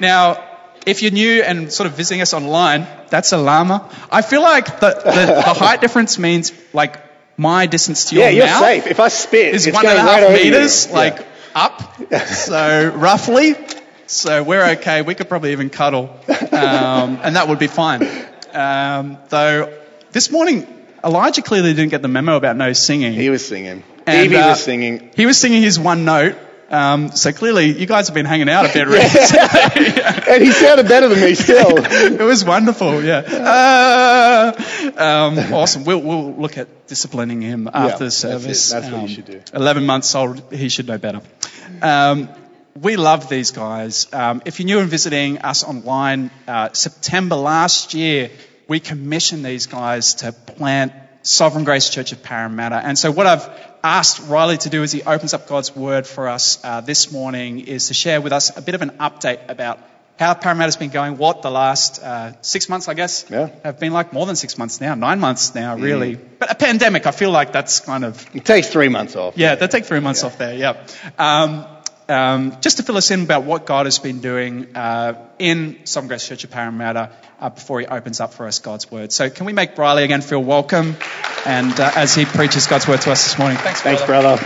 Now, if you're new and sort of visiting us online, that's a llama. I feel like the, the, the height difference means like my distance to your Yeah, you're safe. If I spit, is it's one and a half right meters, Yeah. like up. So roughly. So we're okay. We could probably even cuddle, um, and that would be fine. Um, though this morning, Elijah clearly didn't get the memo about no singing. He was singing. And, Evie uh, was singing. He was singing his one note. Um, so clearly, you guys have been hanging out a bit recently. And he sounded better than me still. it was wonderful, yeah. Uh, um, awesome. We'll, we'll look at disciplining him after that's the service. That's what you Um, should do. 11 months old, he should know better. Um, we love these guys. Um, if you're new and visiting us online, uh, September last year, we commissioned these guys to plant Sovereign Grace Church of Parramatta. And so what I've asked Riley to do as he opens up God's Word for us uh, this morning is to share with us a bit of an update about how Parramatta's been going, what the last uh, six months, I guess, Yeah. have been like, more than six months now, nine months now, really. But a pandemic, I feel like that's kind of It takes three months off. yeah, they take three months off there. Yeah. Um, um, just to fill us in about what God has been doing uh, in Grace Church of Parramatta uh, before He opens up for us God's Word. So, can we make Briley again feel welcome, and uh, as he preaches God's Word to us this morning? Thanks, Thanks, brother.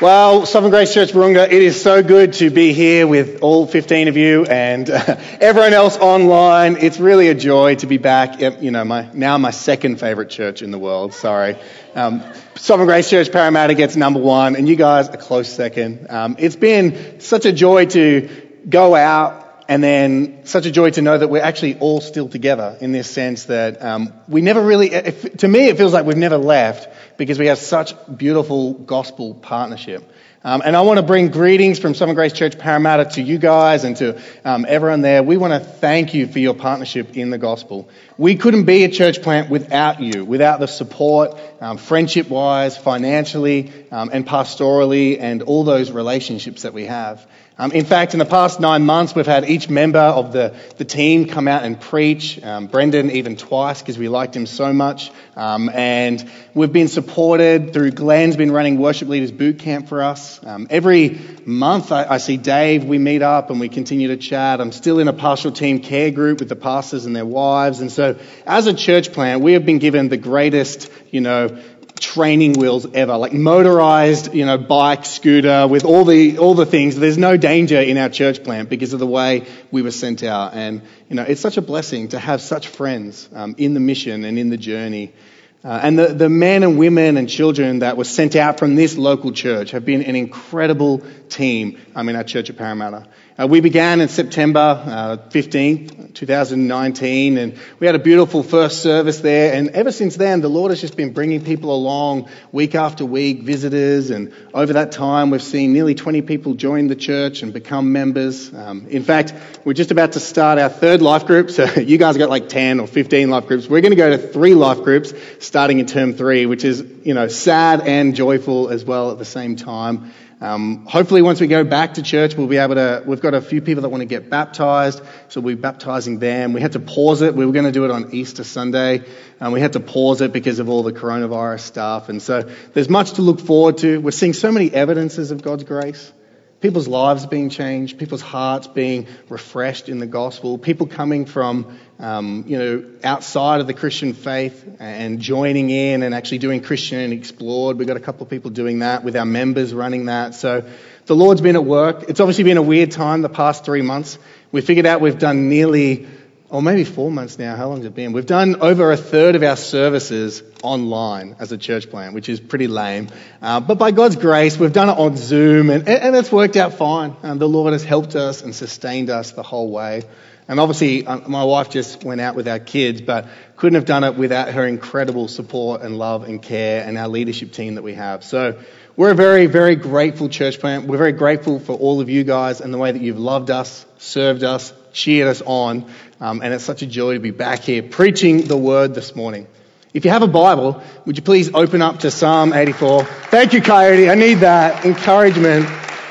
Well, Sovereign Grace Church Barunga, it is so good to be here with all 15 of you and uh, everyone else online. It's really a joy to be back. at, You know, my now my second favorite church in the world. Sorry, um, Sovereign Grace Church Parramatta gets number one, and you guys a close second. Um, it's been such a joy to go out and then such a joy to know that we're actually all still together in this sense that um, we never really, if, to me, it feels like we've never left because we have such beautiful gospel partnership. Um, and I want to bring greetings from Sovereign Grace Church Parramatta to you guys and to um, everyone there. We want to thank you for your partnership in the gospel. We couldn't be a church plant without you, without the support, um, friendship wise, financially, um, and pastorally, and all those relationships that we have. Um, in fact, in the past nine months, we've had each member of the, the team come out and preach. Um, Brendan even twice because we liked him so much. Um, and we've been supported through Glenn's been running worship leaders boot camp for us. Um, every month I, I see Dave, we meet up and we continue to chat. I'm still in a pastoral team care group with the pastors and their wives. And so as a church plant, we have been given the greatest, you know, training wheels ever, like motorized, you know, bike, scooter, with all the all the things. There's no danger in our church plant because of the way we were sent out, and you know, it's such a blessing to have such friends um, in the mission and in the journey. Uh, and the, the men and women and children that were sent out from this local church have been an incredible team um, in our church at Parramatta. Uh, we began in September uh, 15th, 2019, and we had a beautiful first service there. And ever since then, the Lord has just been bringing people along week after week, visitors. And over that time, we've seen nearly 20 people join the church and become members. Um, in fact, we're just about to start our third life group. So you guys got like 10 or 15 life groups. We're going to go to three life groups starting in term three, which is, you know, sad and joyful as well at the same time. Um, hopefully, once we go back to church, we'll be able to. We've got a few people that want to get baptized, so we'll be baptizing them. We had to pause it. We were going to do it on Easter Sunday, and we had to pause it because of all the coronavirus stuff. And so, there's much to look forward to. We're seeing so many evidences of God's grace. People's lives being changed, people's hearts being refreshed in the gospel, people coming from, um, you know, outside of the Christian faith and joining in and actually doing Christianity Explored. We've got a couple of people doing that with our members running that. So the Lord's been at work. It's obviously been a weird time the past three months. We figured out we've done nearly, or maybe four months now. How long has it been? We've done over a third of our services online as a church plan, which is pretty lame. Uh, but by God's grace, we've done it on Zoom, and, and it's worked out fine. And the Lord has helped us and sustained us the whole way. And obviously, uh, my wife just went out with our kids, but couldn't have done it without her incredible support and love and care and our leadership team that we have. So we're a very, very grateful church plant. We're very grateful for all of you guys and the way that you've loved us, served us, cheered us on. Um, and it's such a joy to be back here preaching the word this morning. If you have a Bible, would you please open up to Psalm 84? Thank you, Coyote. I need that encouragement.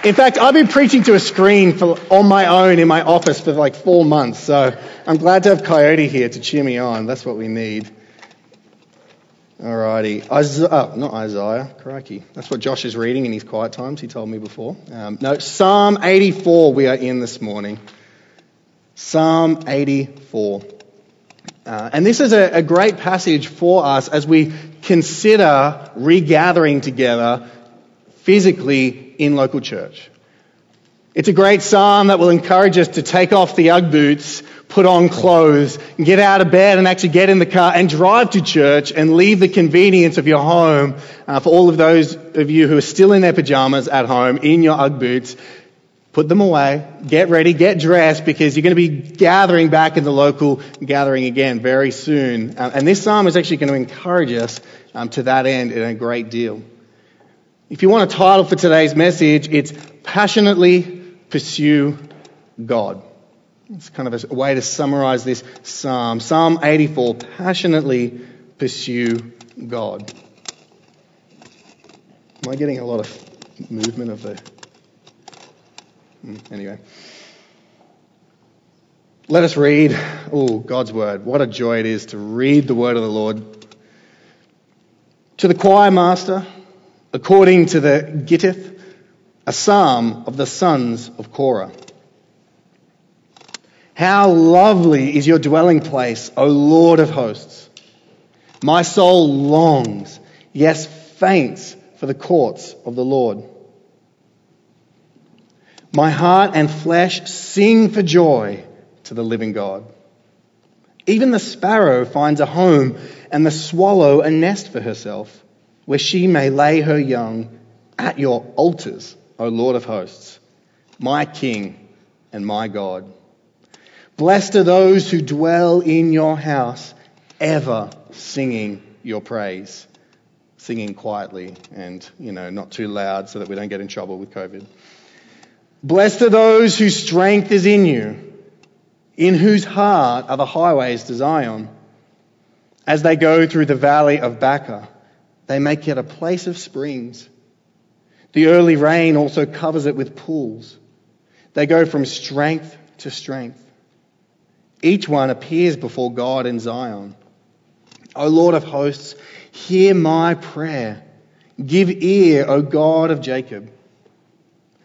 In fact, I've been preaching to a screen for, on my own in my office for like four months, so I'm glad to have Coyote here to cheer me on. That's what we need. Alrighty. Isaiah, oh, not Isaiah, crikey. That's what Josh is reading in his quiet times, he told me before. Um, no, Psalm 84 we are in this morning. Psalm 84. Uh, and this is a, a great passage for us as we consider regathering together physically in local church. It's a great psalm that will encourage us to take off the Ugg boots, put on clothes, get out of bed and actually get in the car and drive to church and leave the convenience of your home uh, for all of those of you who are still in their pajamas at home in your Ugg boots. Put them away, get ready, get dressed because you're going to be gathering back in the local gathering again very soon. Um, and this psalm is actually going to encourage us um, to that end in a great deal. If you want a title for today's message, it's Passionately pursue God. It's kind of a way to summarize this psalm. Psalm 84 passionately pursue God. Am I getting a lot of movement of the. Hmm, anyway. Let us read, oh, God's word. What a joy it is to read the word of the Lord. To the choir master, according to the Gittith, a psalm of the sons of Korah. How lovely is your dwelling place, O Lord of hosts. My soul longs, yes, faints for the courts of the Lord. My heart and flesh sing for joy to the living God. Even the sparrow finds a home and the swallow a nest for herself where she may lay her young at your altars. O Lord of hosts, my King and my God. Blessed are those who dwell in your house, ever singing your praise. Singing quietly and, you know, not too loud so that we don't get in trouble with COVID. Blessed are those whose strength is in you, in whose heart are the highways to Zion. As they go through the valley of Baca, they make it a place of springs. The early rain also covers it with pools. They go from strength to strength. Each one appears before God in Zion. O Lord of hosts, hear my prayer. Give ear, O God of Jacob.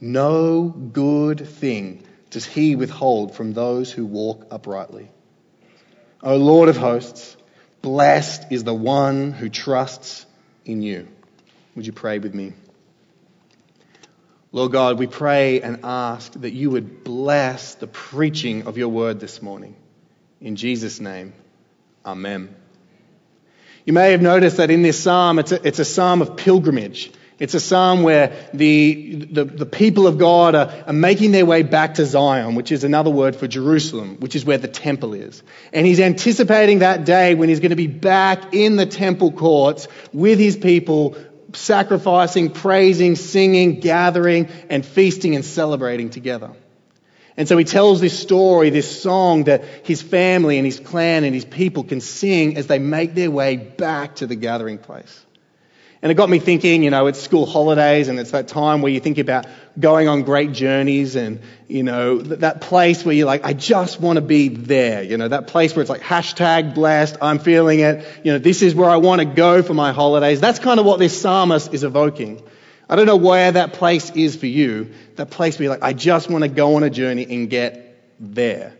No good thing does he withhold from those who walk uprightly. O Lord of hosts, blessed is the one who trusts in you. Would you pray with me? Lord God, we pray and ask that you would bless the preaching of your word this morning. In Jesus' name, Amen. You may have noticed that in this psalm, it's a, it's a psalm of pilgrimage. It's a psalm where the, the, the people of God are, are, making their way back to Zion, which is another word for Jerusalem, which is where the temple is. And he's anticipating that day when he's going to be back in the temple courts with his people sacrificing, praising, singing, gathering, and feasting and celebrating together. And so he tells this story, this song that his family and his clan and his people can sing as they make their way back to the gathering place. And it got me thinking, you know, it's school holidays and it's that time where you think about going on great journeys and, you know, that place where you're like, I just want to be there. You know, that place where it's like hashtag blessed, I'm feeling it. You know, this is where I want to go for my holidays. That's kind of what this psalmist is evoking. I don't know where that place is for you. That place where you're like, I just want to go on a journey and get there.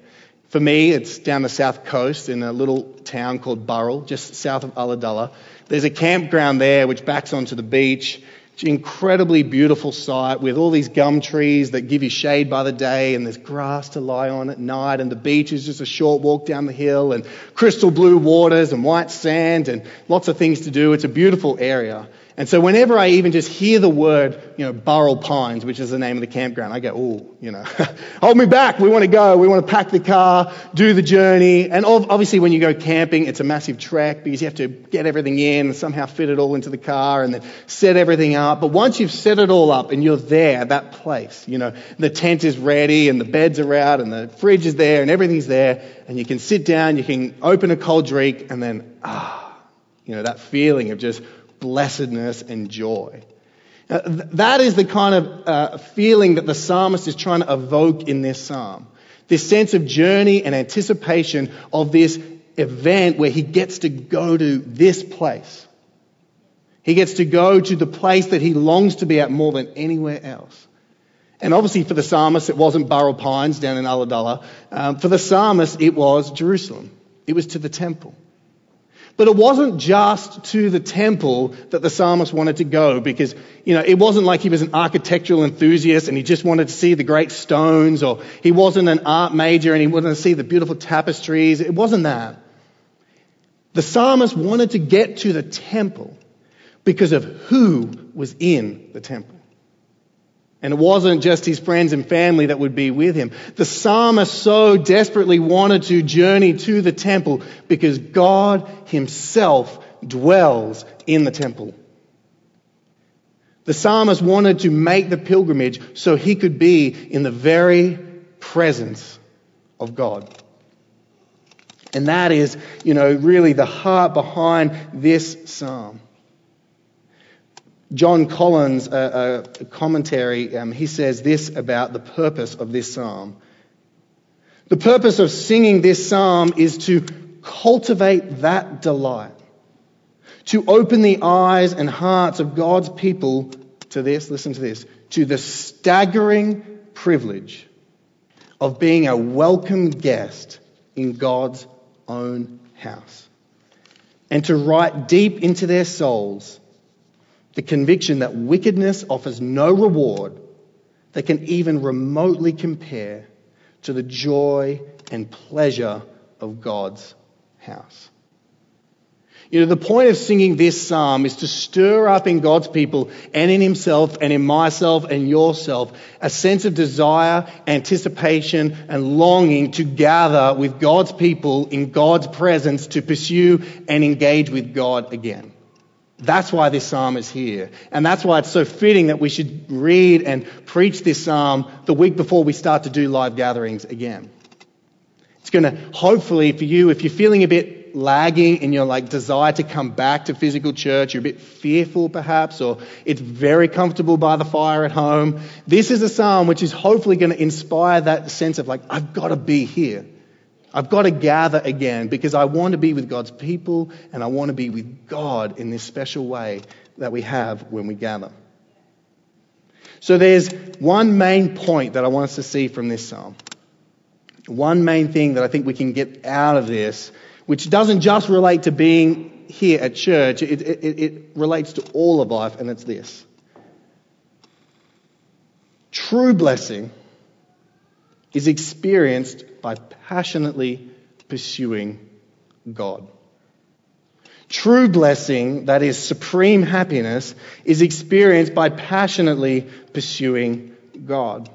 For me, it's down the south coast in a little town called Burrill, just south of Ulladulla. There's a campground there which backs onto the beach. It's an incredibly beautiful site with all these gum trees that give you shade by the day and there's grass to lie on at night and the beach is just a short walk down the hill and crystal blue waters and white sand and lots of things to do. It's a beautiful area. And so whenever I even just hear the word, you know, Burrill Pines, which is the name of the campground, I go, oh, you know, hold me back. We want to go. We want to pack the car, do the journey. And obviously when you go camping, it's a massive trek because you have to get everything in and somehow fit it all into the car and then set everything up. But once you've set it all up and you're there, that place, you know, the tent is ready and the beds are out and the fridge is there and everything's there and you can sit down, you can open a cold drink and then, ah, you know, that feeling of just blessedness and joy. Now, that is the kind of uh, feeling that the psalmist is trying to evoke in this psalm. This sense of journey and anticipation of this event where he gets to go to this place. He gets to go to the place that he longs to be at more than anywhere else. And obviously for the psalmist, it wasn't Burrill Pines down in Ulladulla. Um, for the psalmist, it was Jerusalem. It was to the temple. But it wasn't just to the temple that the psalmist wanted to go because, you know, it wasn't like he was an architectural enthusiast and he just wanted to see the great stones or he wasn't an art major and he wanted to see the beautiful tapestries. It wasn't that. The psalmist wanted to get to the temple because of who was in the temple. And it wasn't just his friends and family that would be with him. The psalmist so desperately wanted to journey to the temple because God himself dwells in the temple. The psalmist wanted to make the pilgrimage so he could be in the very presence of God. And that is, you know, really the heart behind this psalm. John Collins, commentary, um, he says this about the purpose of this psalm. The purpose of singing this psalm is to cultivate that delight, to open the eyes and hearts of God's people to this, listen to this, to the staggering privilege of being a welcome guest in God's own house. And to write deep into their souls the conviction that wickedness offers no reward that can even remotely compare to the joy and pleasure of God's house. You know, the point of singing this psalm is to stir up in God's people and in himself and in myself and yourself a sense of desire, anticipation, and longing to gather with God's people in God's presence to pursue and engage with God again. That's why this psalm is here. And that's why it's so fitting that we should read and preach this psalm the week before we start to do live gatherings again. It's going to hopefully for you, if you're feeling a bit lagging in your like desire to come back to physical church, you're a bit fearful perhaps, or it's very comfortable by the fire at home. This is a psalm which is hopefully going to inspire that sense of like, I've got to be here. I've got to gather again because I want to be with God's people and I want to be with God in this special way that we have when we gather. So there's one main point that I want us to see from this psalm. One main thing that I think we can get out of this, which doesn't just relate to being here at church, it, it, it relates to all of life, and it's this. True blessing is experienced by passionately pursuing God. True blessing, that is supreme happiness, is experienced by passionately pursuing God.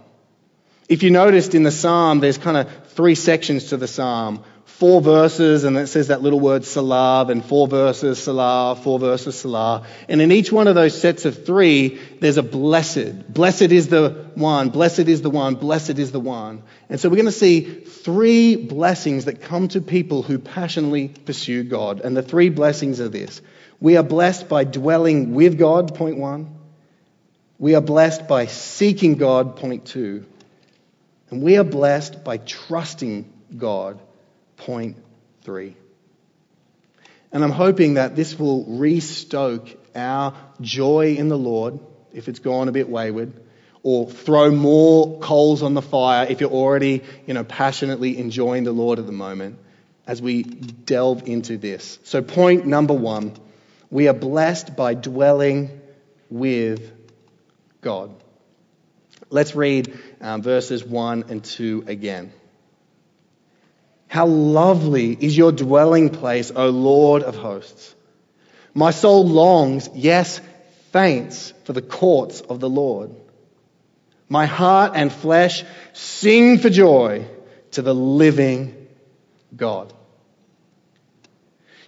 If you noticed in the psalm, there's kind of three sections to the psalm four verses, and it says that little word Selah, and four verses Selah, four verses Selah. And in each one of those sets of three, there's a blessed. Blessed is the one, blessed is the one, blessed is the one. And so we're going to see three blessings that come to people who passionately pursue God. And the three blessings are this. We are blessed by dwelling with God, point one. We are blessed by seeking God, point two. And we are blessed by trusting God, point three. And I'm hoping that this will restoke our joy in the Lord if it's gone a bit wayward, or throw more coals on the fire if you're already, you know, passionately enjoying the Lord at the moment as we delve into this. So, point number one we are blessed by dwelling with God. Let's read um, verses 1 and 2 again. How lovely is your dwelling place, O Lord of hosts. My soul longs, yes, faints for the courts of the Lord. My heart and flesh sing for joy to the living God.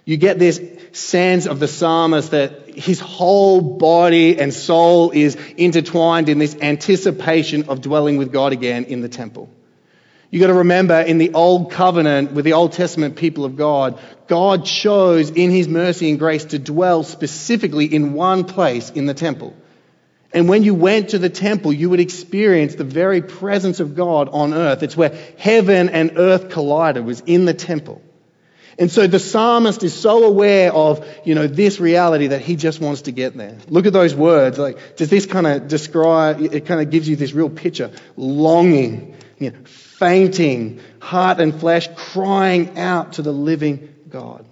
You get this sense of the psalmist that his whole body and soul is intertwined in this anticipation of dwelling with God again in the temple. You've got to remember in the old covenant with the Old Testament people of God, God chose in his mercy and grace to dwell specifically in one place in the temple. And when you went to the temple, you would experience the very presence of God on earth. It's where heaven and earth collided, was in the temple. And so the psalmist is so aware of, you know, this reality that he just wants to get there. Look at those words. Like, does this kind of describe, it kind of gives you this real picture. Longing, you know, fainting, heart and flesh crying out to the living God.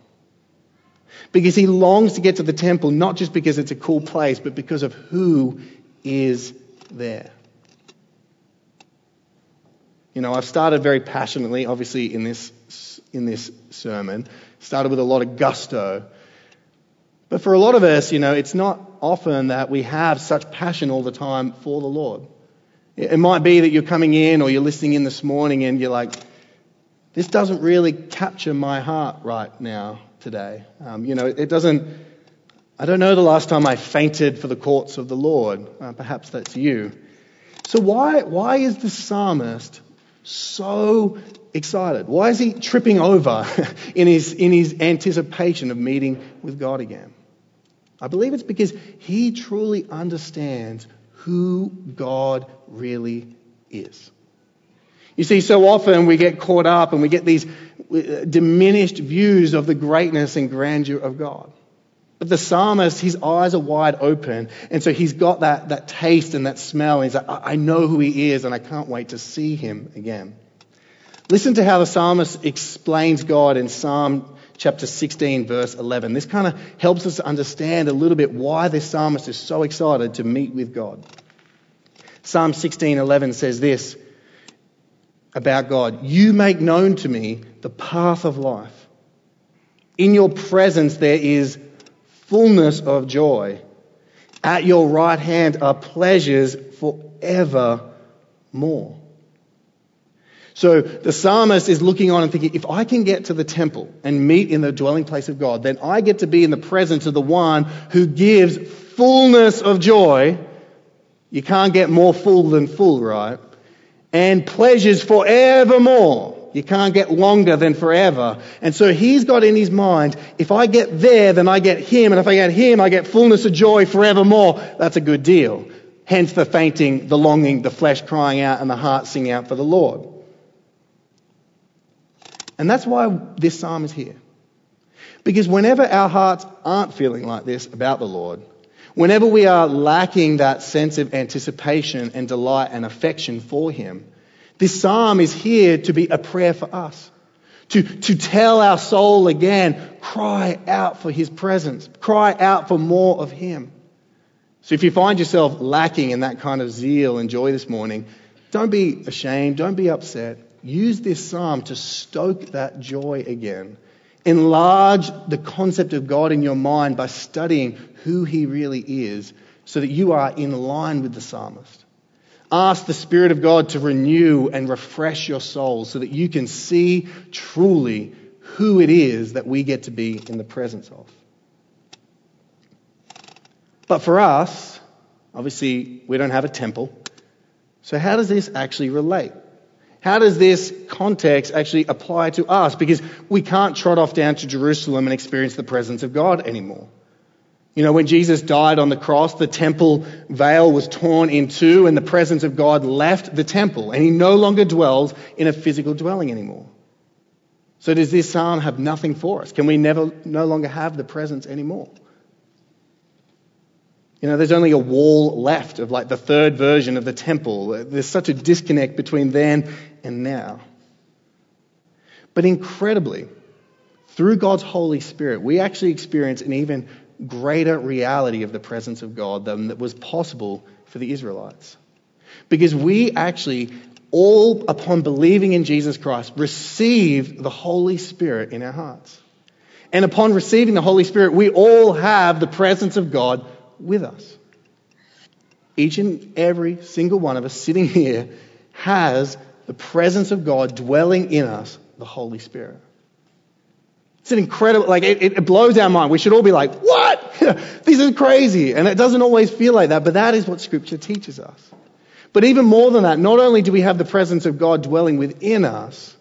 Because he longs to get to the temple, not just because it's a cool place, but because of who is there. You know, I've started very passionately, obviously, in this in this sermon. Started with a lot of gusto. But for a lot of us, you know, it's not often that we have such passion all the time for the Lord. It might be that you're coming in or you're listening in this morning and you're like, this doesn't really capture my heart right now, today. Um, you know, it doesn't, I don't know the last time I fainted for the courts of the Lord. Uh, perhaps that's you. So why, why is the psalmist so excited? Why is he tripping over in his, in his anticipation of meeting with God again? I believe it's because he truly understands who God really is. You see, so often we get caught up and we get these diminished views of the greatness and grandeur of God. But the psalmist, his eyes are wide open, and so he's got that, that taste and that smell, he's like, I know who he is, and I can't wait to see him again. Listen to how the psalmist explains God in Psalm chapter 16, verse 11. This kind of helps us understand a little bit why this psalmist is so excited to meet with God. Psalm 16:11 says this about God You make known to me the path of life. In your presence there is fullness of joy. At your right hand are pleasures forevermore. So the psalmist is looking on and thinking, if I can get to the temple and meet in the dwelling place of God, then I get to be in the presence of the one who gives fullness of joy. You can't get more full than full, right? And pleasures forevermore. You can't get longer than forever. And so he's got in his mind, if I get there, then I get him. And if I get him, I get fullness of joy forevermore. That's a good deal. Hence the fainting, the longing, the flesh crying out, and the heart singing out for the Lord. And that's why this psalm is here. Because whenever our hearts aren't feeling like this about the Lord, whenever we are lacking that sense of anticipation and delight and affection for Him, this psalm is here to be a prayer for us. To, to tell our soul again, cry out for his presence. Cry out for more of him. So if you find yourself lacking in that kind of zeal and joy this morning, don't be ashamed. Don't be upset. Use this psalm to stoke that joy again. Enlarge the concept of God in your mind by studying who he really is so that you are in line with the psalmist. Ask the Spirit of God to renew and refresh your soul so that you can see truly who it is that we get to be in the presence of. But for us, obviously, we don't have a temple. So, how does this actually relate? How does this context actually apply to us? Because we can't trot off down to Jerusalem and experience the presence of God anymore. You know, when Jesus died on the cross, the temple veil was torn in two and the presence of God left the temple and he no longer dwells in a physical dwelling anymore. So does this psalm have nothing for us? Can we never, no longer have the presence anymore? You know, there's only a wall left of like the third version of the temple. There's such a disconnect between then and now. But incredibly, through God's Holy Spirit, we actually experience an even greater reality of the presence of God than that was possible for the Israelites. Because we actually, all upon believing in Jesus Christ, received the Holy Spirit in our hearts. And upon receiving the Holy Spirit, we all have the presence of God with us. Each and every single one of us sitting here has the presence of God dwelling in us, the Holy Spirit. It's an incredible, like, it, it blows our mind. We should all be like, what? this is crazy. And it doesn't always feel like that, but that is what Scripture teaches us. But even more than that, not only do we have the presence of God dwelling within us,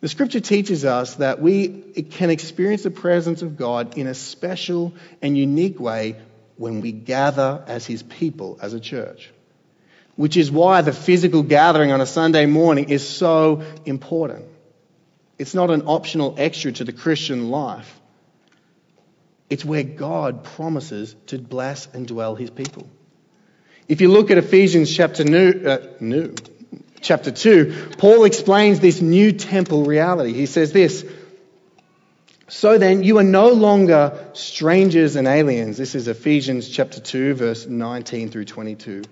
the Scripture teaches us that we can experience the presence of God in a special and unique way when we gather as His people, as a church. Which is why the physical gathering on a Sunday morning is so important. It's not an optional extra to the Christian life. It's where God promises to bless and dwell his people. If you look at Ephesians chapter, new, uh, new, chapter 2, Paul explains this new temple reality. He says this So then, you are no longer strangers and aliens. This is Ephesians chapter 2, verse 19 through 22.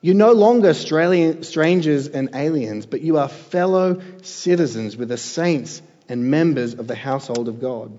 You're no longer Australian, strangers and aliens, but you are fellow citizens with the saints and members of the household of God.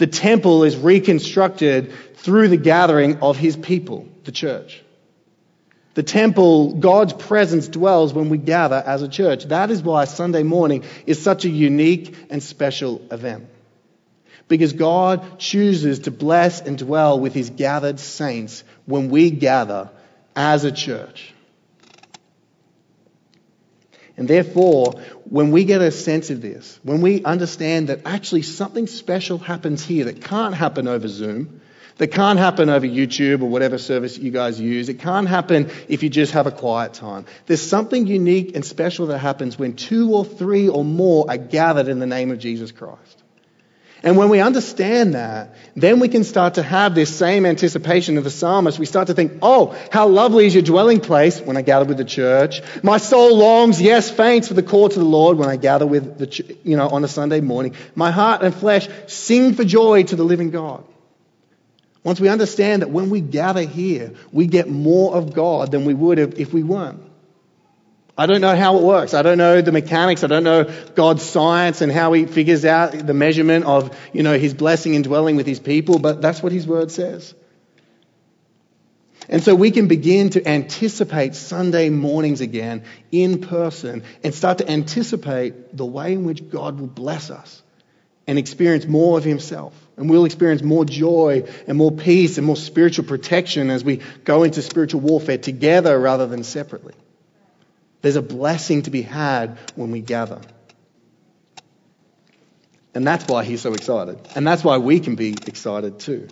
The temple is reconstructed through the gathering of his people, the church. The temple, God's presence dwells when we gather as a church. That is why Sunday morning is such a unique and special event. Because God chooses to bless and dwell with his gathered saints when we gather as a church. And therefore, when we get a sense of this, when we understand that actually something special happens here that can't happen over Zoom, that can't happen over YouTube or whatever service you guys use, it can't happen if you just have a quiet time. There's something unique and special that happens when two or three or more are gathered in the name of Jesus Christ. And when we understand that, then we can start to have this same anticipation of the psalmist. We start to think, oh, how lovely is your dwelling place when I gather with the church. My soul longs, yes, faints for the courts of the Lord when I gather with the, ch- you know, on a Sunday morning. My heart and flesh sing for joy to the living God. Once we understand that when we gather here, we get more of God than we would if we weren't. I don't know how it works. I don't know the mechanics. I don't know God's science and how he figures out the measurement of, you know, his blessing and dwelling with his people, but that's what his word says. And so we can begin to anticipate Sunday mornings again in person and start to anticipate the way in which God will bless us and experience more of himself. And we'll experience more joy and more peace and more spiritual protection as we go into spiritual warfare together rather than separately. There's a blessing to be had when we gather. And that's why he's so excited. And that's why we can be excited too.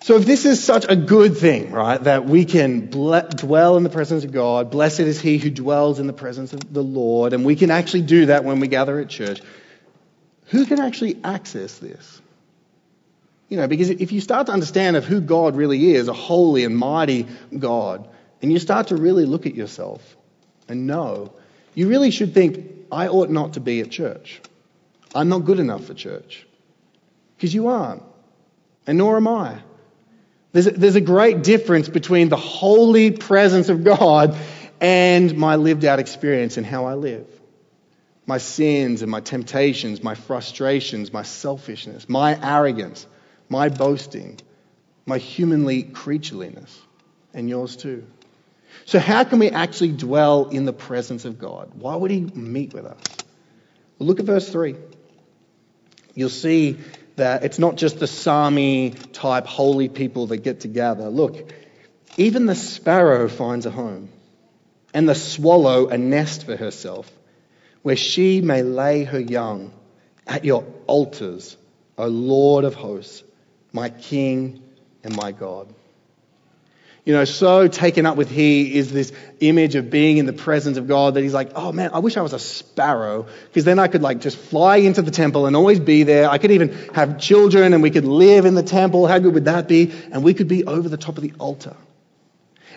So if this is such a good thing, right, that we can ble- dwell in the presence of God, blessed is he who dwells in the presence of the Lord, and we can actually do that when we gather at church, who can actually access this? You know, because if you start to understand of who God really is, a holy and mighty God, and you start to really look at yourself and know, you really should think, I ought not to be at church. I'm not good enough for church. Because you aren't. And nor am I. There's a, there's a great difference between the holy presence of God and my lived out experience and how I live. My sins and my temptations, my frustrations, my selfishness, my arrogance, my boasting, my humanly creatureliness, and yours too. So, how can we actually dwell in the presence of God? Why would He meet with us? Well, look at verse 3. You'll see that it's not just the psalmy type holy people that get together. Look, even the sparrow finds a home, and the swallow a nest for herself, where she may lay her young at your altars, O Lord of hosts, my King and my God you know, so taken up with he is this image of being in the presence of God that he's like, oh man, I wish I was a sparrow because then I could like just fly into the temple and always be there. I could even have children and we could live in the temple. How good would that be? And we could be over the top of the altar.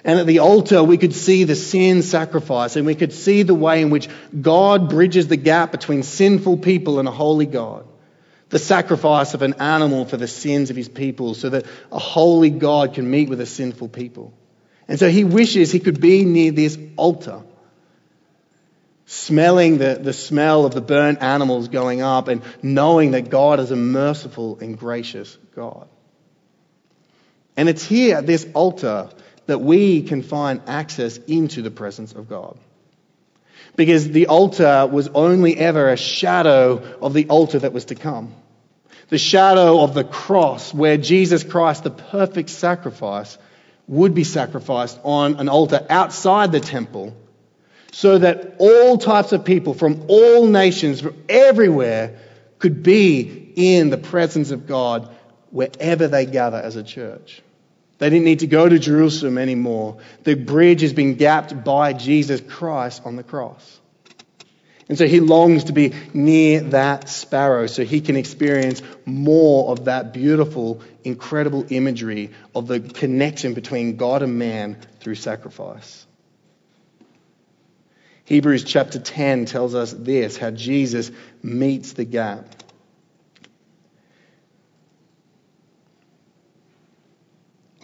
And at the altar, we could see the sin sacrifice and we could see the way in which God bridges the gap between sinful people and a holy God. The sacrifice of an animal for the sins of his people so that a holy God can meet with a sinful people. And so he wishes he could be near this altar, smelling the, the smell of the burnt animals going up and knowing that God is a merciful and gracious God. And it's here at this altar that we can find access into the presence of God. Because the altar was only ever a shadow of the altar that was to come. The shadow of the cross where Jesus Christ, the perfect sacrifice, would be sacrificed on an altar outside the temple so that all types of people from all nations, from everywhere, could be in the presence of God wherever they gather as a church. They didn't need to go to Jerusalem anymore. The bridge has been gapped by Jesus Christ on the cross. And so he longs to be near that sparrow so he can experience more of that beautiful, incredible imagery of the connection between God and man through sacrifice. Hebrews chapter 10 tells us this how Jesus meets the gap.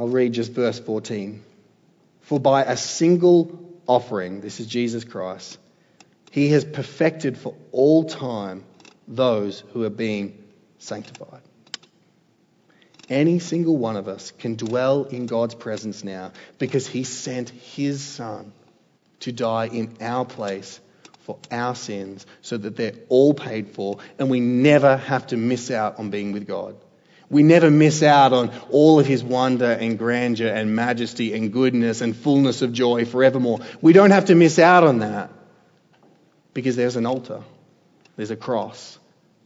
I'll read just verse 14. For by a single offering, this is Jesus Christ, he has perfected for all time those who are being sanctified. Any single one of us can dwell in God's presence now because he sent his son to die in our place for our sins so that they're all paid for and we never have to miss out on being with God. We never miss out on all of his wonder and grandeur and majesty and goodness and fullness of joy forevermore. We don't have to miss out on that because there's an altar, there's a cross,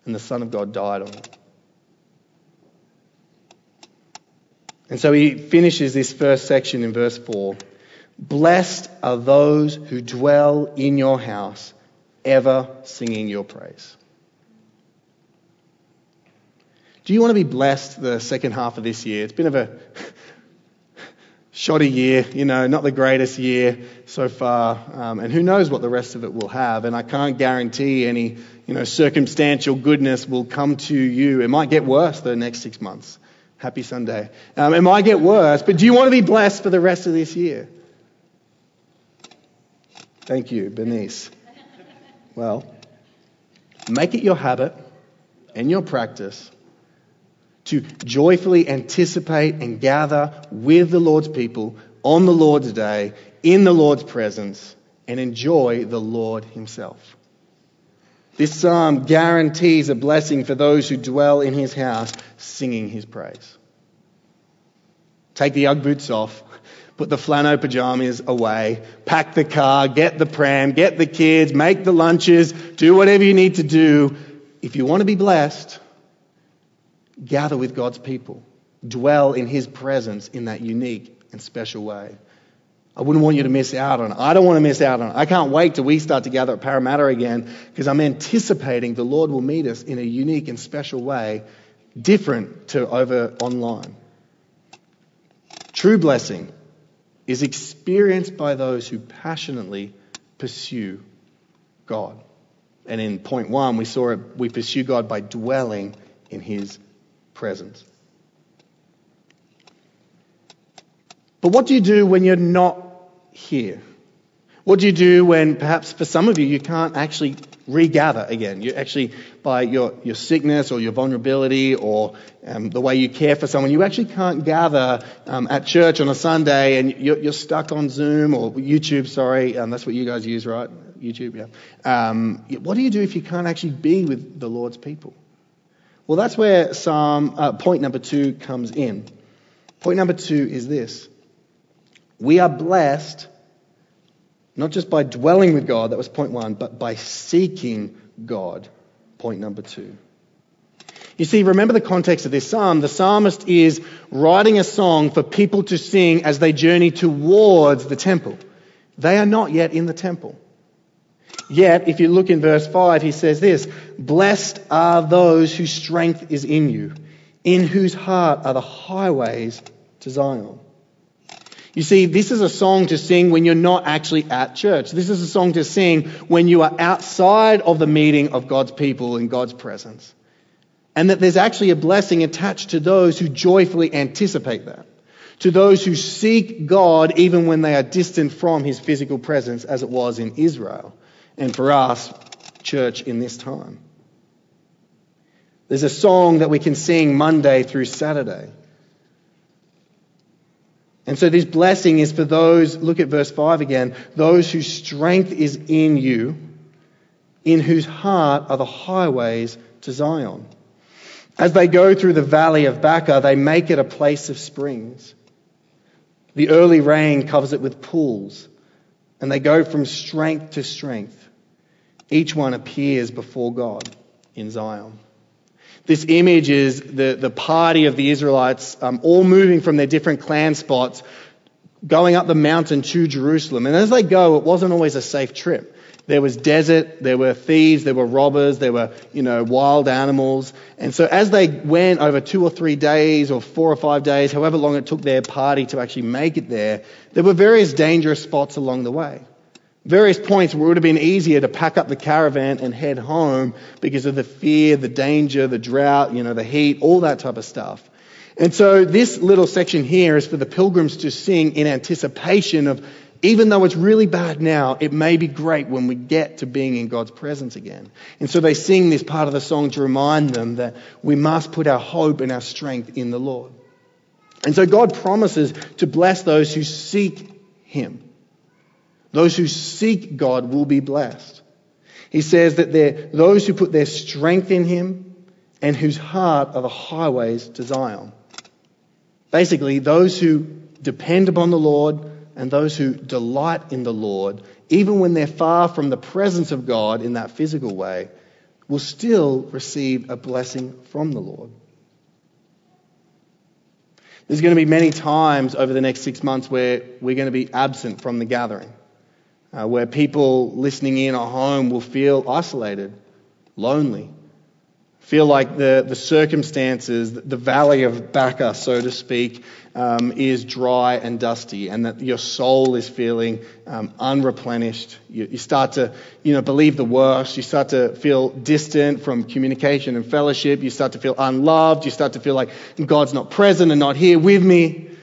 and the Son of God died on it. And so he finishes this first section in verse 4 Blessed are those who dwell in your house, ever singing your praise. Do you want to be blessed the second half of this year? It's been of a shoddy year, you know, not the greatest year so far, um, and who knows what the rest of it will have. And I can't guarantee any, you know, circumstantial goodness will come to you. It might get worse the next six months. Happy Sunday. Um, it might get worse, but do you want to be blessed for the rest of this year? Thank you, Bernice. Well, make it your habit and your practice to joyfully anticipate and gather with the Lord's people on the Lord's day, in the Lord's presence, and enjoy the Lord Himself. This psalm guarantees a blessing for those who dwell in His house, singing His praise. Take the Ugg boots off, put the flannel pajamas away, pack the car, get the pram, get the kids, make the lunches, do whatever you need to do. If you want to be blessed, gather with God's people, dwell in His presence in that unique and special way. I wouldn't want you to miss out on it. I don't want to miss out on it. I can't wait till we start to gather at Parramatta again because I'm anticipating the Lord will meet us in a unique and special way, different to over online. True blessing is experienced by those who passionately pursue God. And in point one, we saw it, we pursue God by dwelling in His presence. But what do you do when you're not here? What do you do when perhaps for some of you, you can't actually regather again? You actually, by your, your sickness or your vulnerability or um, the way you care for someone, you actually can't gather um, at church on a Sunday and you're, you're, stuck on Zoom or YouTube, sorry. Um, that's what you guys use, right? YouTube, yeah. Um, what do you do if you can't actually be with the Lord's people? Well, that's where Psalm, uh, point number two comes in. Point number two is this We are blessed not just by dwelling with God, that was point one, but by seeking God, point number two. You see, remember the context of this psalm. The psalmist is writing a song for people to sing as they journey towards the temple. They are not yet in the temple. Yet, if you look in verse 5, he says this Blessed are those whose strength is in you, in whose heart are the highways to Zion. You see, this is a song to sing when you're not actually at church. This is a song to sing when you are outside of the meeting of God's people in God's presence. And that there's actually a blessing attached to those who joyfully anticipate that. To those who seek God even when they are distant from his physical presence, as it was in Israel. And for us, church in this time. There's a song that we can sing Monday through Saturday. And so this blessing is for those, look at verse 5 again, those whose strength is in you, in whose heart are the highways to Zion. As they go through the valley of Baca, they make it a place of springs. The early rain covers it with pools, and they go from strength to strength. Each one appears before God in Zion. This image is the, the party of the Israelites um, all moving from their different clan spots, going up the mountain to Jerusalem. And as they go, it wasn't always a safe trip. There was desert, there were thieves, there were robbers, there were, you know, wild animals. And so as they went over two or three days or four or five days, however long it took their party to actually make it there, there were various dangerous spots along the way various points where it would have been easier to pack up the caravan and head home because of the fear, the danger, the drought, you know, the heat, all that type of stuff. And so this little section here is for the pilgrims to sing in anticipation of even though it's really bad now, it may be great when we get to being in God's presence again. And so they sing this part of the song to remind them that we must put our hope and our strength in the Lord. And so God promises to bless those who seek Him. Those who seek God will be blessed. He says that they're those who put their strength in Him and whose heart are the highways to Zion. Basically, those who depend upon the Lord and those who delight in the Lord, even when they're far from the presence of God in that physical way, will still receive a blessing from the Lord. There's going to be many times over the next six months where we're going to be absent from the gathering uh, where people listening in at home will feel isolated, lonely, feel like the, the circumstances, the valley of Baca, so to speak, um, is dry and dusty, and that your soul is feeling um, unreplenished. You, you, start to, you know, believe the worst. You start to feel distant from communication and fellowship. You start to feel unloved. You start to feel like God's not present and not here with me.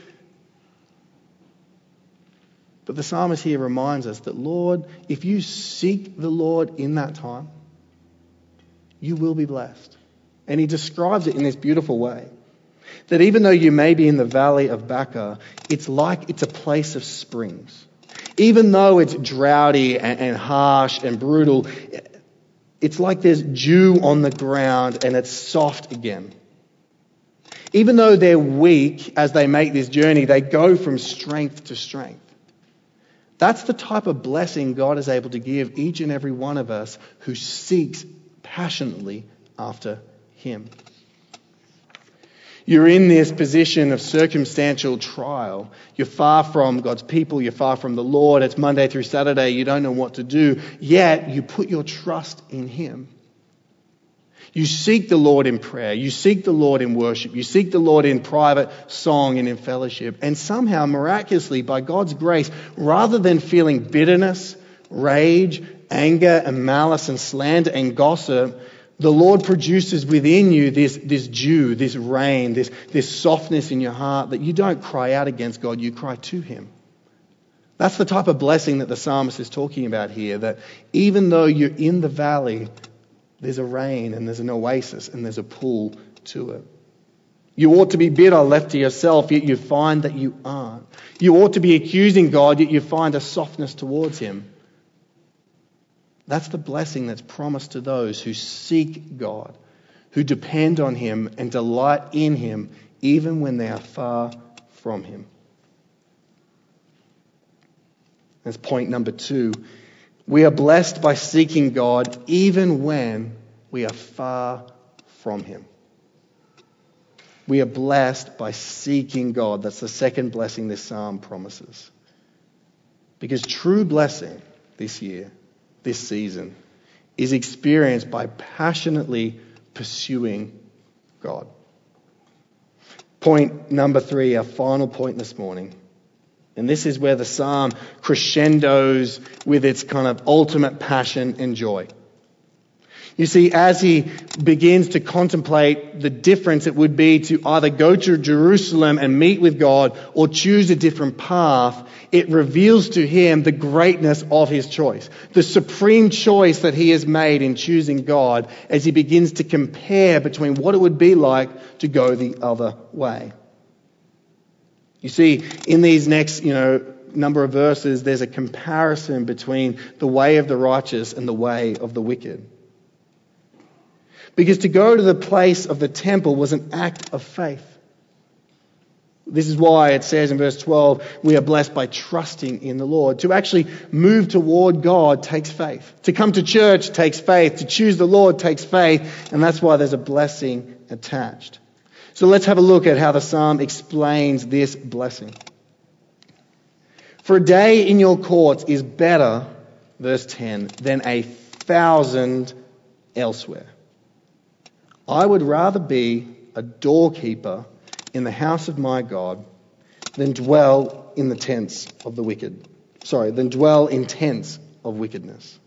But the psalmist here reminds us that, Lord, if you seek the Lord in that time, you will be blessed. And he describes it in this beautiful way. That even though you may be in the valley of Baca, it's like it's a place of springs. Even though it's droughty and, and harsh and brutal, it's like there's dew on the ground and it's soft again. Even though they're weak as they make this journey, they go from strength to strength. That's the type of blessing God is able to give each and every one of us who seeks passionately after Him. You're in this position of circumstantial trial. You're far from God's people. You're far from the Lord. It's Monday through Saturday. You don't know what to do. Yet you put your trust in Him. You seek the Lord in prayer. You seek the Lord in worship. You seek the Lord in private song and in fellowship. And somehow, miraculously, by God's grace, rather than feeling bitterness, rage, anger, and malice, and slander and gossip, the Lord produces within you this, this dew, this rain, this, this softness in your heart that you don't cry out against God, you cry to Him. That's the type of blessing that the psalmist is talking about here. That even though you're in the valley, there's a rain and there's an oasis and there's a pool to it. You ought to be bitter left to yourself, yet you find that you aren't. You ought to be accusing God, yet you find a softness towards Him. That's the blessing that's promised to those who seek God, who depend on Him and delight in Him, even when they are far from Him. That's point number two we are blessed by seeking God even when we are far from Him. We are blessed by seeking God. That's the second blessing this psalm promises. Because true blessing this year, this season, is experienced by passionately pursuing God. Point number three, our final point this morning And this is where the psalm crescendos with its kind of ultimate passion and joy. You see, as he begins to contemplate the difference it would be to either go to Jerusalem and meet with God or choose a different path, it reveals to him the greatness of his choice, the supreme choice that he has made in choosing God as he begins to compare between what it would be like to go the other way. You see, in these next, you know, number of verses, there's a comparison between the way of the righteous and the way of the wicked. Because to go to the place of the temple was an act of faith. This is why it says in verse 12, we are blessed by trusting in the Lord. To actually move toward God takes faith. To come to church takes faith. To choose the Lord takes faith. And that's why there's a blessing attached. So let's have a look at how the psalm explains this blessing. For a day in your courts is better, verse 10, than a thousand elsewhere. I would rather be a doorkeeper in the house of my God than dwell in the tents of the wicked. Sorry, than dwell in tents of wickedness.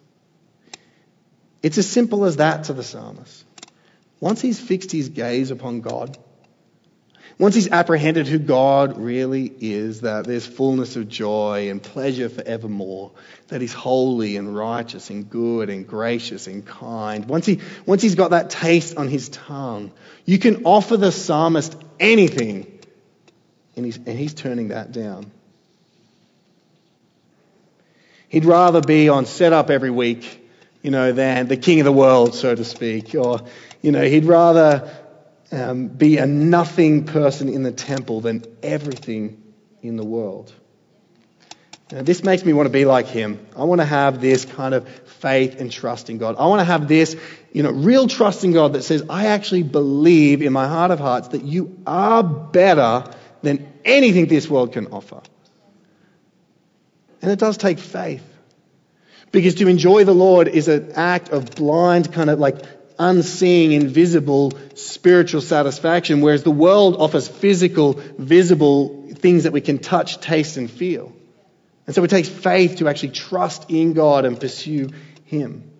It's as simple as that to the psalmist. Once he's fixed his gaze upon God, once he's apprehended who God really is, that there's fullness of joy and pleasure forevermore, that he's holy and righteous and good and gracious and kind, once, he, once he's got that taste on his tongue, you can offer the psalmist anything, and he's, and he's turning that down. He'd rather be on set up every week, you know, than the king of the world, so to speak. Or, you know, he'd rather um, be a nothing person in the temple than everything in the world. Now, this makes me want to be like him. I want to have this kind of faith and trust in God. I want to have this, you know, real trust in God that says, I actually believe in my heart of hearts that you are better than anything this world can offer. And it does take faith. Because to enjoy the Lord is an act of blind, kind of like unseeing, invisible spiritual satisfaction, whereas the world offers physical, visible things that we can touch, taste, and feel. And so it takes faith to actually trust in God and pursue Him.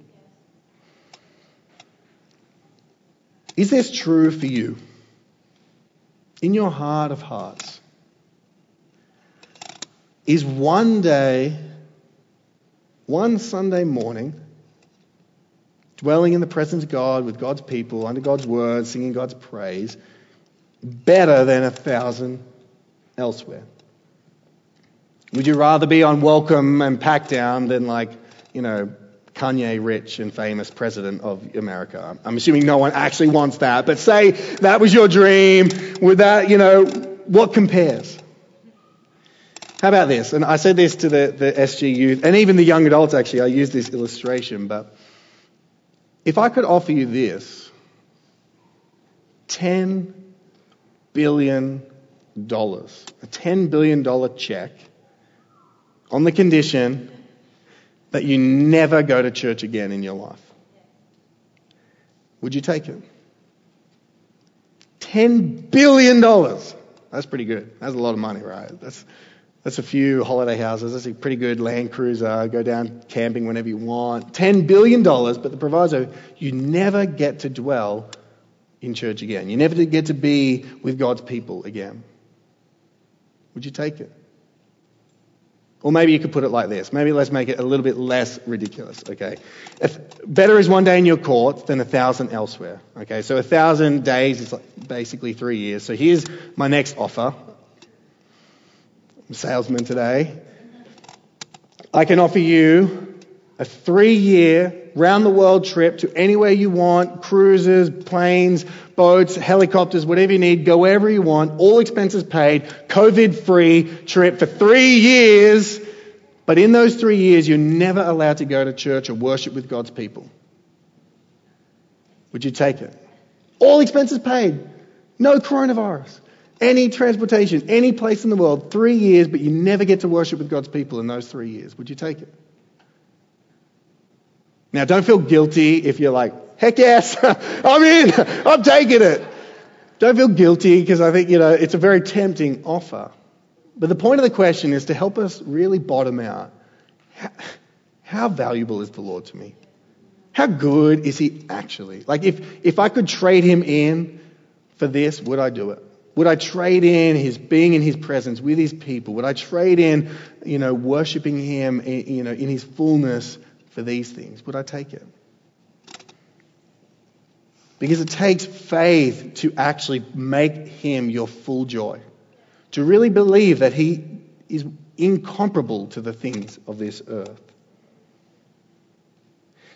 Is this true for you? In your heart of hearts? Is one day, one Sunday morning, dwelling in the presence of God with God's people, under God's word, singing God's praise, better than a thousand elsewhere? Would you rather be on welcome and packed down than like, you know, Kanye rich and famous president of America? I'm assuming no one actually wants that, but say that was your dream. Would that, you know, what compares? How about this? And I said this to the, the SG youth and even the young adults actually. I used this illustration, but if I could offer you this $10 billion, a $10 billion check on the condition that you never go to church again in your life, would you take it? $10 billion. That's pretty good. That's a lot of money, right? That's, that's a few holiday houses. That's a pretty good Land Cruiser. Go down camping whenever you want. $10 billion, but the proviso, you never get to dwell in church again. You never get to be with God's people again. Would you take it? Or maybe you could put it like this. Maybe let's make it a little bit less ridiculous, okay? If better is one day in your court than a thousand elsewhere, okay? So a thousand days is like basically three years. So here's my next offer salesman today. I can offer you a three year round the world trip to anywhere you want cruises, planes, boats, helicopters, whatever you need, go wherever you want, all expenses paid, COVID free trip for three years. But in those three years, you're never allowed to go to church or worship with God's people. Would you take it? All expenses paid. No coronavirus any transportation, any place in the world, three years, but you never get to worship with God's people in those three years. Would you take it? Now, don't feel guilty if you're like, heck yes, I'm in, I'm taking it. Don't feel guilty because I think, you know, it's a very tempting offer. But the point of the question is to help us really bottom out how, how valuable is the Lord to me? How good is he actually? Like, if, if I could trade him in for this, would I do it? Would I trade in his being in his presence with his people? Would I trade in, you know, worshiping him, you know, in his fullness for these things? Would I take it? Because it takes faith to actually make him your full joy. To really believe that he is incomparable to the things of this earth.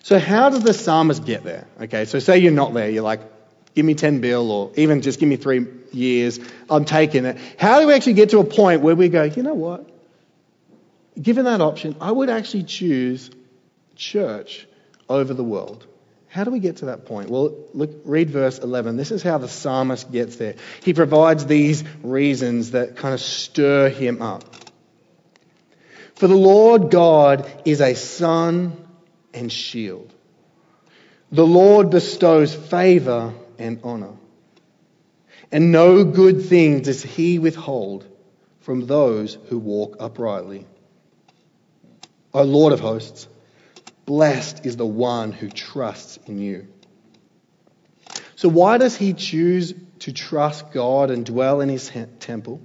So, how does the psalmist get there? Okay, so say you're not there, you're like, give me 10 bill or even just give me three years, I'm taking it. How do we actually get to a point where we go, you know what? Given that option, I would actually choose church over the world. How do we get to that point? Well, look, read verse 11. This is how the psalmist gets there. He provides these reasons that kind of stir him up. For the Lord God is a sun and shield. The Lord bestows favor and honor. And no good thing does he withhold from those who walk uprightly. O Lord of hosts, Blessed is the one who trusts in you. So, why does he choose to trust God and dwell in his temple?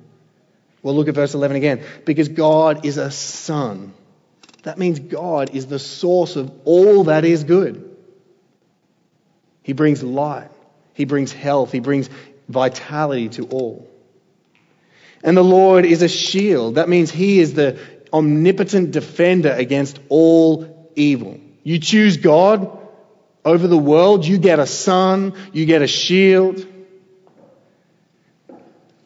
Well, look at verse 11 again. Because God is a sun. That means God is the source of all that is good. He brings light, He brings health, He brings vitality to all. And the Lord is a shield. That means He is the omnipotent defender against all evil. You choose God over the world, you get a sun, you get a shield.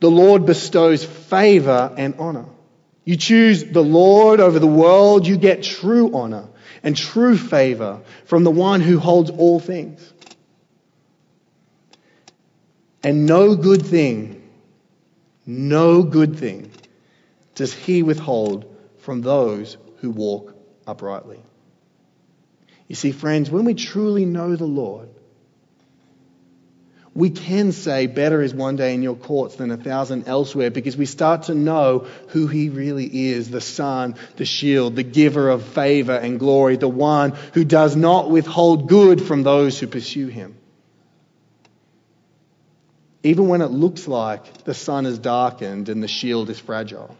The Lord bestows favor and honor. You choose the Lord over the world, you get true honor and true favor from the one who holds all things. And no good thing, no good thing does he withhold from those who walk uprightly. You see, friends, when we truly know the Lord, we can say better is one day in your courts than a thousand elsewhere because we start to know who he really is the Sun, the shield, the giver of favor and glory, the one who does not withhold good from those who pursue him. Even when it looks like the sun is darkened and the shield is fragile.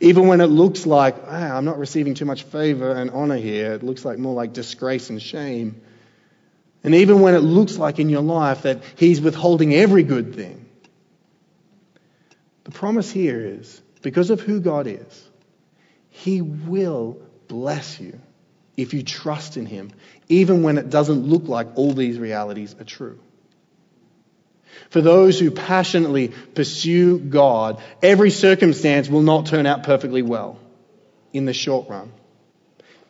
Even when it looks like, ah, I'm not receiving too much favor and honor here, it looks like more like disgrace and shame. And even when it looks like in your life that He's withholding every good thing, the promise here is because of who God is, He will bless you if you trust in Him, even when it doesn't look like all these realities are true. For those who passionately pursue God, every circumstance will not turn out perfectly well in the short run.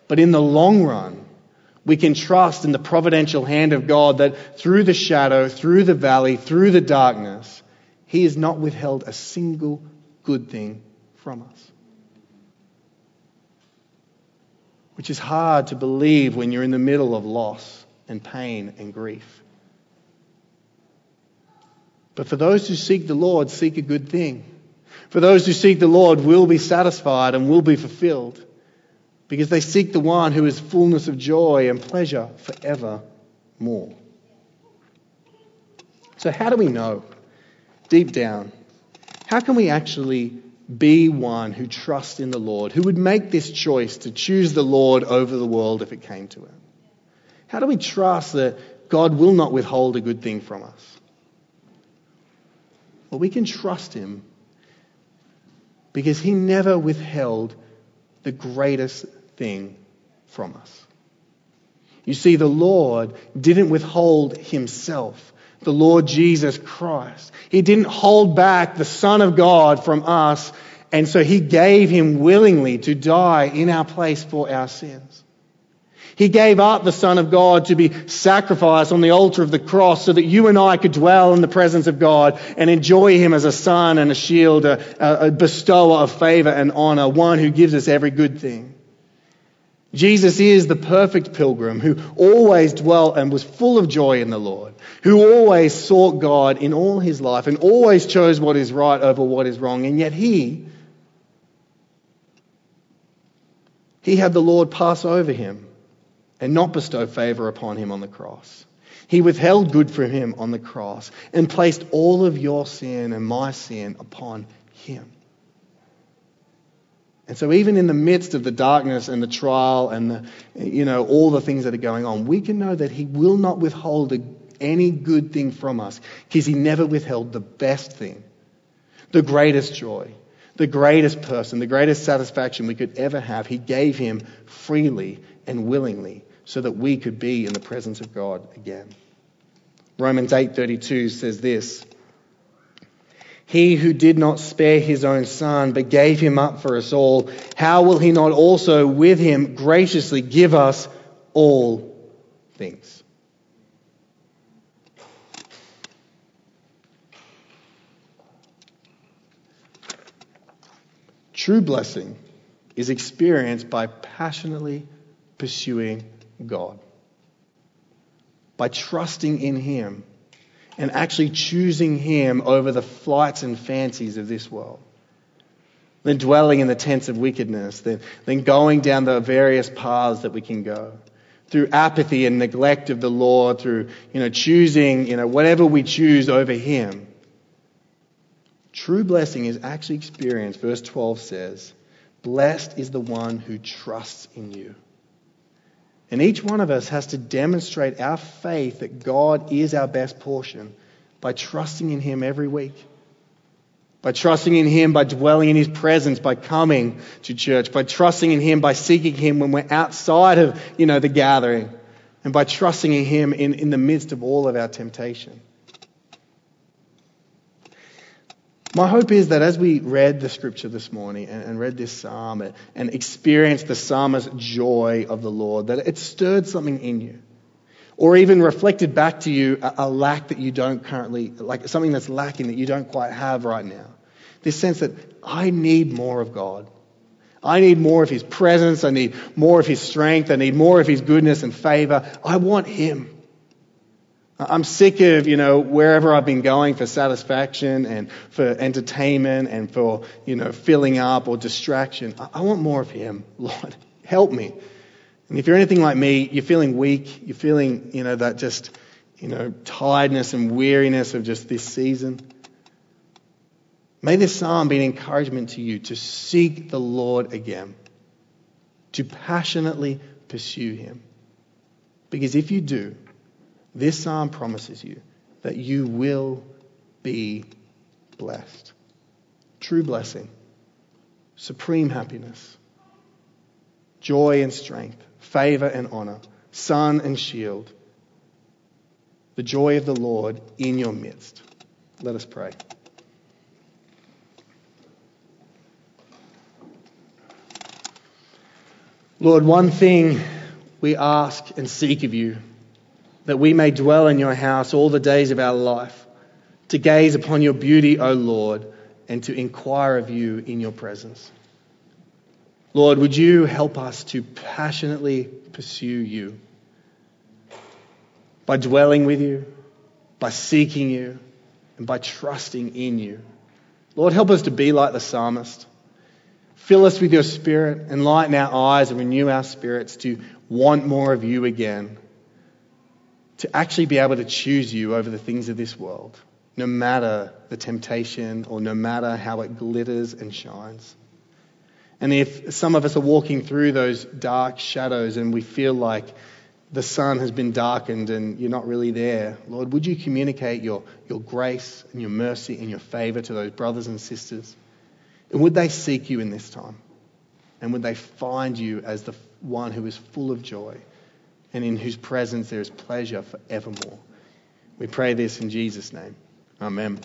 But in the long run, we can trust in the providential hand of God that through the shadow, through the valley, through the darkness, He has not withheld a single good thing from us. Which is hard to believe when you're in the middle of loss and pain and grief. But for those who seek the Lord, seek a good thing. For those who seek the Lord will be satisfied and will be fulfilled because they seek the one who is fullness of joy and pleasure forevermore. So, how do we know deep down? How can we actually be one who trusts in the Lord, who would make this choice to choose the Lord over the world if it came to it? How do we trust that God will not withhold a good thing from us? Well, we can trust him because he never withheld the greatest thing from us. You see, the Lord didn't withhold himself, the Lord Jesus Christ. He didn't hold back the Son of God from us, and so he gave him willingly to die in our place for our sins. He gave up the Son of God to be sacrificed on the altar of the cross so that you and I could dwell in the presence of God and enjoy Him as a sun and a shield, a, a bestower of favor and honor, one who gives us every good thing. Jesus is the perfect pilgrim who always dwelt and was full of joy in the Lord, who always sought God in all his life and always chose what is right over what is wrong. And yet he He had the Lord pass over him and not bestow favor upon him on the cross. He withheld good from him on the cross and placed all of your sin and my sin upon him. And so, even in the midst of the darkness and the trial and the, you know, all the things that are going on, we can know that He will not withhold any good thing from us because He never withheld the best thing, the greatest joy, the greatest person, the greatest satisfaction we could ever have. He gave Him freely and willingly so that we could be in the presence of God again. Romans 8:32 says this he who did not spare his own son, but gave him up for us all, how will he not also with him graciously give us all things? True blessing is experienced by passionately pursuing God, by trusting in Him and actually choosing Him over the flights and fancies of this world. Then dwelling in the tents of wickedness, then, then going down the various paths that we can go. Through apathy and neglect of the law, through you know, choosing you know, whatever we choose over Him. True blessing is actually experienced, verse 12 says, Blessed is the one who trusts in you. And each one of us has to demonstrate our faith that God is our best portion by trusting in Him every week. By trusting in Him, by dwelling in His presence, by coming to church, by trusting in Him, by seeking Him when we're outside of, you know, the gathering, and by trusting in Him in, in the midst of all of our temptation. My hope is that as we read the scripture this morning and, and read this psalm and, and experienced the psalmist's joy of the Lord, that it stirred something in you. Or even reflected back to you a, a lack that you don't currently, like something that's lacking that you don't quite have right now. This sense that I need more of God. I need more of His presence. I need more of His strength. I need more of His goodness and favor. I want Him. I'm sick of, you know, wherever I've been going for satisfaction and for entertainment and for, you know, filling up or distraction. I want more of Him. Lord, help me. And if you're anything like me, you're feeling weak, you're feeling, you know, that just, you know, tiredness and weariness of just this season. May this psalm be an encouragement to you to seek the Lord again, to passionately pursue Him. Because if you do, this psalm promises you that you will be blessed. True blessing, supreme happiness, joy and strength, favor and honor, sun and shield, the joy of the Lord in your midst. Let us pray. Lord, one thing we ask and seek of you that we may dwell in your house all the days of our life, to gaze upon your beauty, O Lord, and to inquire of you in your presence. Lord, would you help us to passionately pursue you by dwelling with you, by seeking you, and by trusting in you. Lord, help us to be like the psalmist. Fill us with your spirit, enlighten our eyes, and renew our spirits to want more of you again to actually be able to choose you over the things of this world, no matter the temptation or no matter how it glitters and shines. And if some of us are walking through those dark shadows and we feel like the sun has been darkened and you're not really there, Lord, would you communicate your, your grace and your mercy and your favor to those brothers and sisters? And would they seek you in this time? And would they find you as the one who is full of joy? And in whose presence there is pleasure forevermore. We pray this in Jesus' name. Amen.